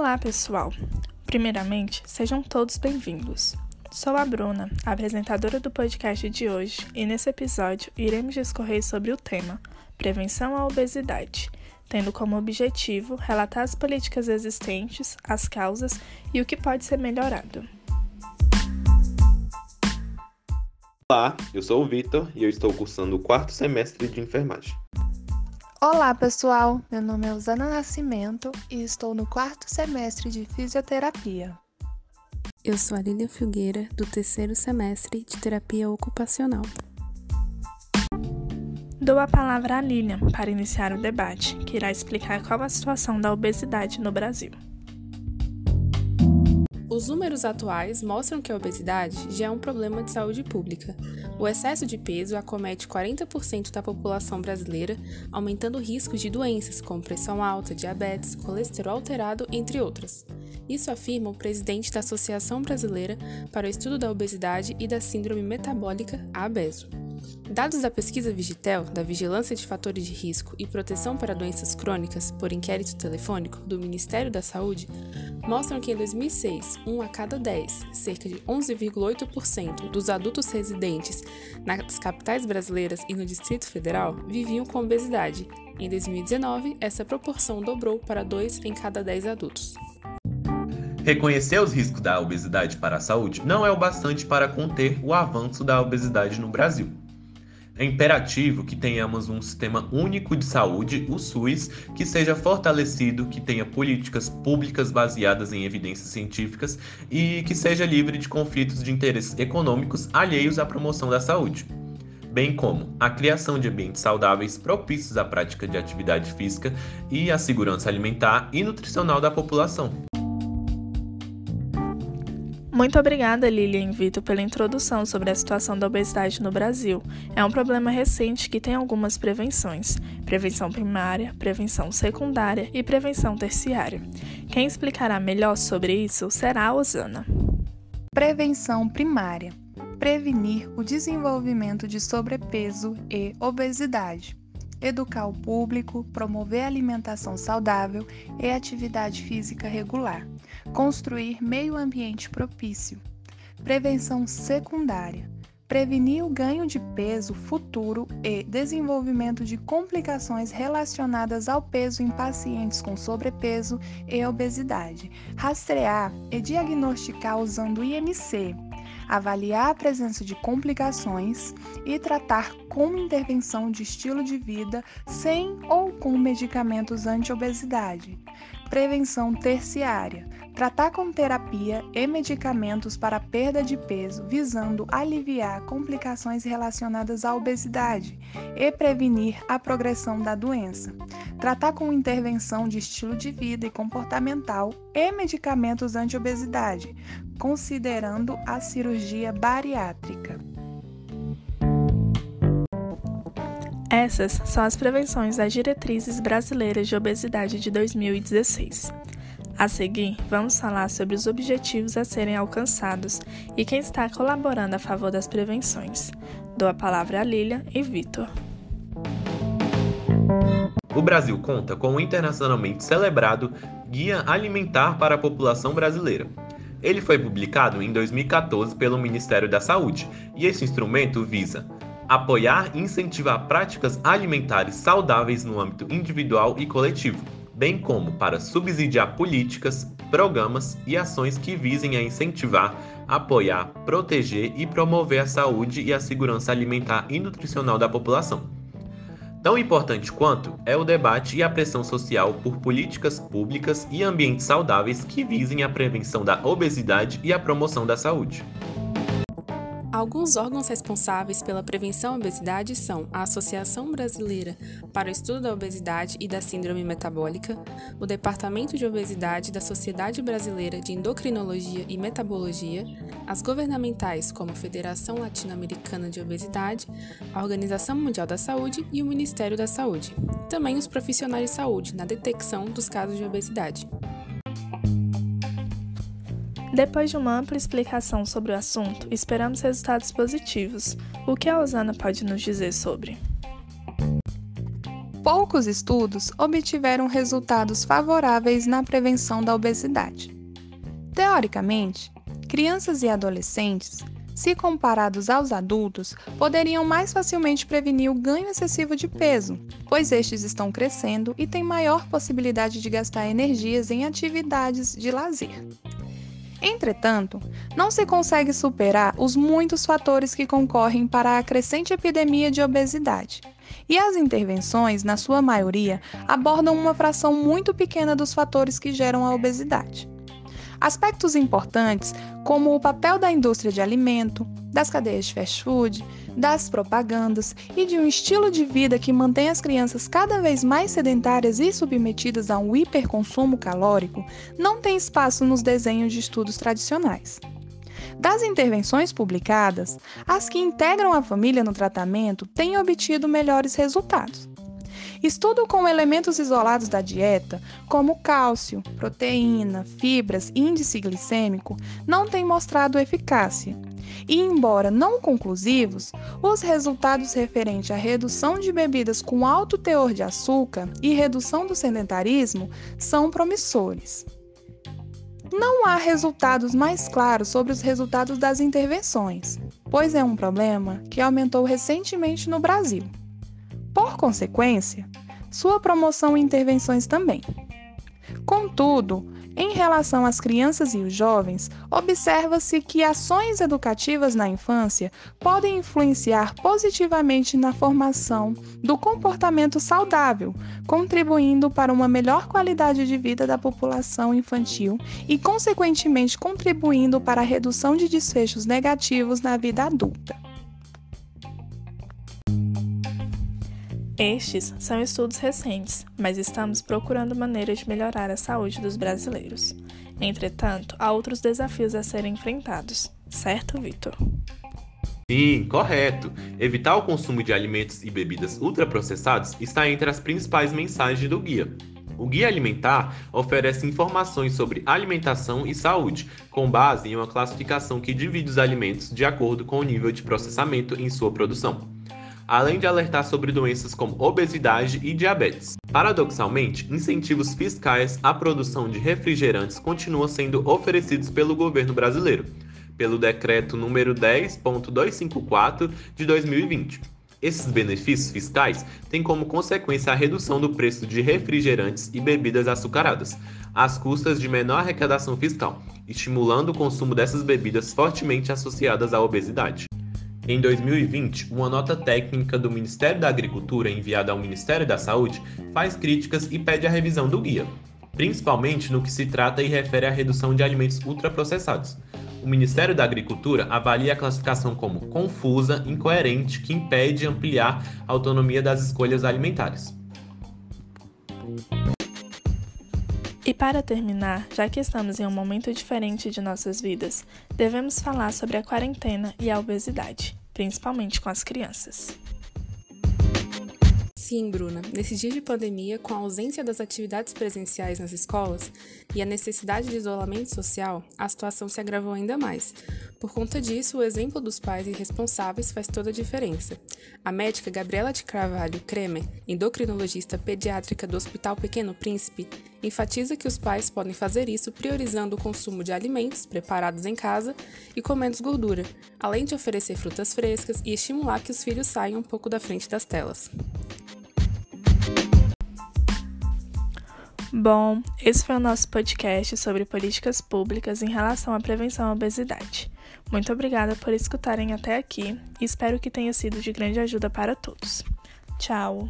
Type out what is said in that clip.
Olá, pessoal! Primeiramente, sejam todos bem-vindos. Sou a Bruna, apresentadora do podcast de hoje, e nesse episódio iremos discorrer sobre o tema Prevenção à Obesidade, tendo como objetivo relatar as políticas existentes, as causas e o que pode ser melhorado. Olá, eu sou o Vitor e eu estou cursando o quarto semestre de enfermagem. Olá, pessoal! Meu nome é Usana Nascimento e estou no quarto semestre de fisioterapia. Eu sou a Lília Filgueira, do terceiro semestre de terapia ocupacional. Dou a palavra à Lilian para iniciar o debate, que irá explicar qual a situação da obesidade no Brasil. Os números atuais mostram que a obesidade já é um problema de saúde pública. O excesso de peso acomete 40% da população brasileira, aumentando riscos de doenças como pressão alta, diabetes, colesterol alterado, entre outras. Isso afirma o presidente da Associação Brasileira para o Estudo da Obesidade e da Síndrome Metabólica, ABESO. Dados da pesquisa Vigitel, da Vigilância de Fatores de Risco e Proteção para Doenças Crônicas por inquérito telefônico do Ministério da Saúde mostram que em 2006, um a cada 10, cerca de 11,8% dos adultos residentes nas capitais brasileiras e no Distrito Federal viviam com obesidade. Em 2019, essa proporção dobrou para 2 em cada 10 adultos. Reconhecer os riscos da obesidade para a saúde não é o bastante para conter o avanço da obesidade no Brasil. É imperativo que tenhamos um sistema único de saúde, o SUS, que seja fortalecido, que tenha políticas públicas baseadas em evidências científicas e que seja livre de conflitos de interesses econômicos alheios à promoção da saúde bem como a criação de ambientes saudáveis propícios à prática de atividade física e à segurança alimentar e nutricional da população. Muito obrigada, Lilian Vitor, pela introdução sobre a situação da obesidade no Brasil. É um problema recente que tem algumas prevenções: prevenção primária, prevenção secundária e prevenção terciária. Quem explicará melhor sobre isso será a Osana. Prevenção primária: prevenir o desenvolvimento de sobrepeso e obesidade educar o público, promover alimentação saudável e atividade física regular, construir meio ambiente propício. Prevenção secundária. Prevenir o ganho de peso futuro e desenvolvimento de complicações relacionadas ao peso em pacientes com sobrepeso e obesidade, rastrear e diagnosticar usando IMC, avaliar a presença de complicações e tratar com intervenção de estilo de vida sem ou com medicamentos anti-obesidade. Prevenção terciária. Tratar com terapia e medicamentos para perda de peso, visando aliviar complicações relacionadas à obesidade e prevenir a progressão da doença. Tratar com intervenção de estilo de vida e comportamental e medicamentos anti-obesidade, considerando a cirurgia bariátrica. Essas são as prevenções das diretrizes brasileiras de obesidade de 2016. A seguir, vamos falar sobre os objetivos a serem alcançados e quem está colaborando a favor das prevenções. Dou a palavra a Lilia e Vitor. O Brasil conta com o internacionalmente celebrado Guia Alimentar para a População Brasileira. Ele foi publicado em 2014 pelo Ministério da Saúde e esse instrumento visa apoiar e incentivar práticas alimentares saudáveis no âmbito individual e coletivo, bem como para subsidiar políticas, programas e ações que visem a incentivar, apoiar, proteger e promover a saúde e a segurança alimentar e nutricional da população. Tão importante quanto é o debate e a pressão social por políticas públicas e ambientes saudáveis que visem a prevenção da obesidade e a promoção da saúde. Alguns órgãos responsáveis pela prevenção à obesidade são a Associação Brasileira para o Estudo da Obesidade e da Síndrome Metabólica, o Departamento de Obesidade da Sociedade Brasileira de Endocrinologia e Metabologia, as governamentais como a Federação Latino-Americana de Obesidade, a Organização Mundial da Saúde e o Ministério da Saúde. Também os profissionais de saúde na detecção dos casos de obesidade. Depois de uma ampla explicação sobre o assunto, esperamos resultados positivos. O que a Osana pode nos dizer sobre? poucos estudos obtiveram resultados favoráveis na prevenção da obesidade. Teoricamente, crianças e adolescentes, se comparados aos adultos, poderiam mais facilmente prevenir o ganho excessivo de peso, pois estes estão crescendo e têm maior possibilidade de gastar energias em atividades de lazer. Entretanto, não se consegue superar os muitos fatores que concorrem para a crescente epidemia de obesidade. E as intervenções, na sua maioria, abordam uma fração muito pequena dos fatores que geram a obesidade. Aspectos importantes, como o papel da indústria de alimento, das cadeias de fast food, das propagandas e de um estilo de vida que mantém as crianças cada vez mais sedentárias e submetidas a um hiperconsumo calórico, não tem espaço nos desenhos de estudos tradicionais. Das intervenções publicadas, as que integram a família no tratamento têm obtido melhores resultados. Estudo com elementos isolados da dieta, como cálcio, proteína, fibras e índice glicêmico, não tem mostrado eficácia. E, embora não conclusivos, os resultados referentes à redução de bebidas com alto teor de açúcar e redução do sedentarismo são promissores. Não há resultados mais claros sobre os resultados das intervenções, pois é um problema que aumentou recentemente no Brasil. Por consequência, sua promoção e intervenções também. Contudo, em relação às crianças e os jovens, observa-se que ações educativas na infância podem influenciar positivamente na formação do comportamento saudável, contribuindo para uma melhor qualidade de vida da população infantil e, consequentemente, contribuindo para a redução de desfechos negativos na vida adulta. Estes são estudos recentes, mas estamos procurando maneiras de melhorar a saúde dos brasileiros. Entretanto, há outros desafios a serem enfrentados, certo, Vitor? Sim, correto. Evitar o consumo de alimentos e bebidas ultraprocessados está entre as principais mensagens do guia. O Guia Alimentar oferece informações sobre alimentação e saúde, com base em uma classificação que divide os alimentos de acordo com o nível de processamento em sua produção além de alertar sobre doenças como obesidade e diabetes. Paradoxalmente, incentivos fiscais à produção de refrigerantes continuam sendo oferecidos pelo governo brasileiro, pelo decreto número 10.254 de 2020. Esses benefícios fiscais têm como consequência a redução do preço de refrigerantes e bebidas açucaradas, às custas de menor arrecadação fiscal, estimulando o consumo dessas bebidas fortemente associadas à obesidade. Em 2020, uma nota técnica do Ministério da Agricultura enviada ao Ministério da Saúde faz críticas e pede a revisão do guia, principalmente no que se trata e refere à redução de alimentos ultraprocessados. O Ministério da Agricultura avalia a classificação como confusa, incoerente, que impede ampliar a autonomia das escolhas alimentares. E para terminar, já que estamos em um momento diferente de nossas vidas, devemos falar sobre a quarentena e a obesidade, principalmente com as crianças. Sim, Bruna. Nesses dias de pandemia, com a ausência das atividades presenciais nas escolas e a necessidade de isolamento social, a situação se agravou ainda mais. Por conta disso, o exemplo dos pais irresponsáveis faz toda a diferença. A médica Gabriela de Carvalho Kremer, endocrinologista pediátrica do Hospital Pequeno Príncipe, enfatiza que os pais podem fazer isso priorizando o consumo de alimentos preparados em casa e com menos gordura, além de oferecer frutas frescas e estimular que os filhos saiam um pouco da frente das telas. Bom, esse foi o nosso podcast sobre políticas públicas em relação à prevenção à obesidade. Muito obrigada por escutarem até aqui e espero que tenha sido de grande ajuda para todos. Tchau!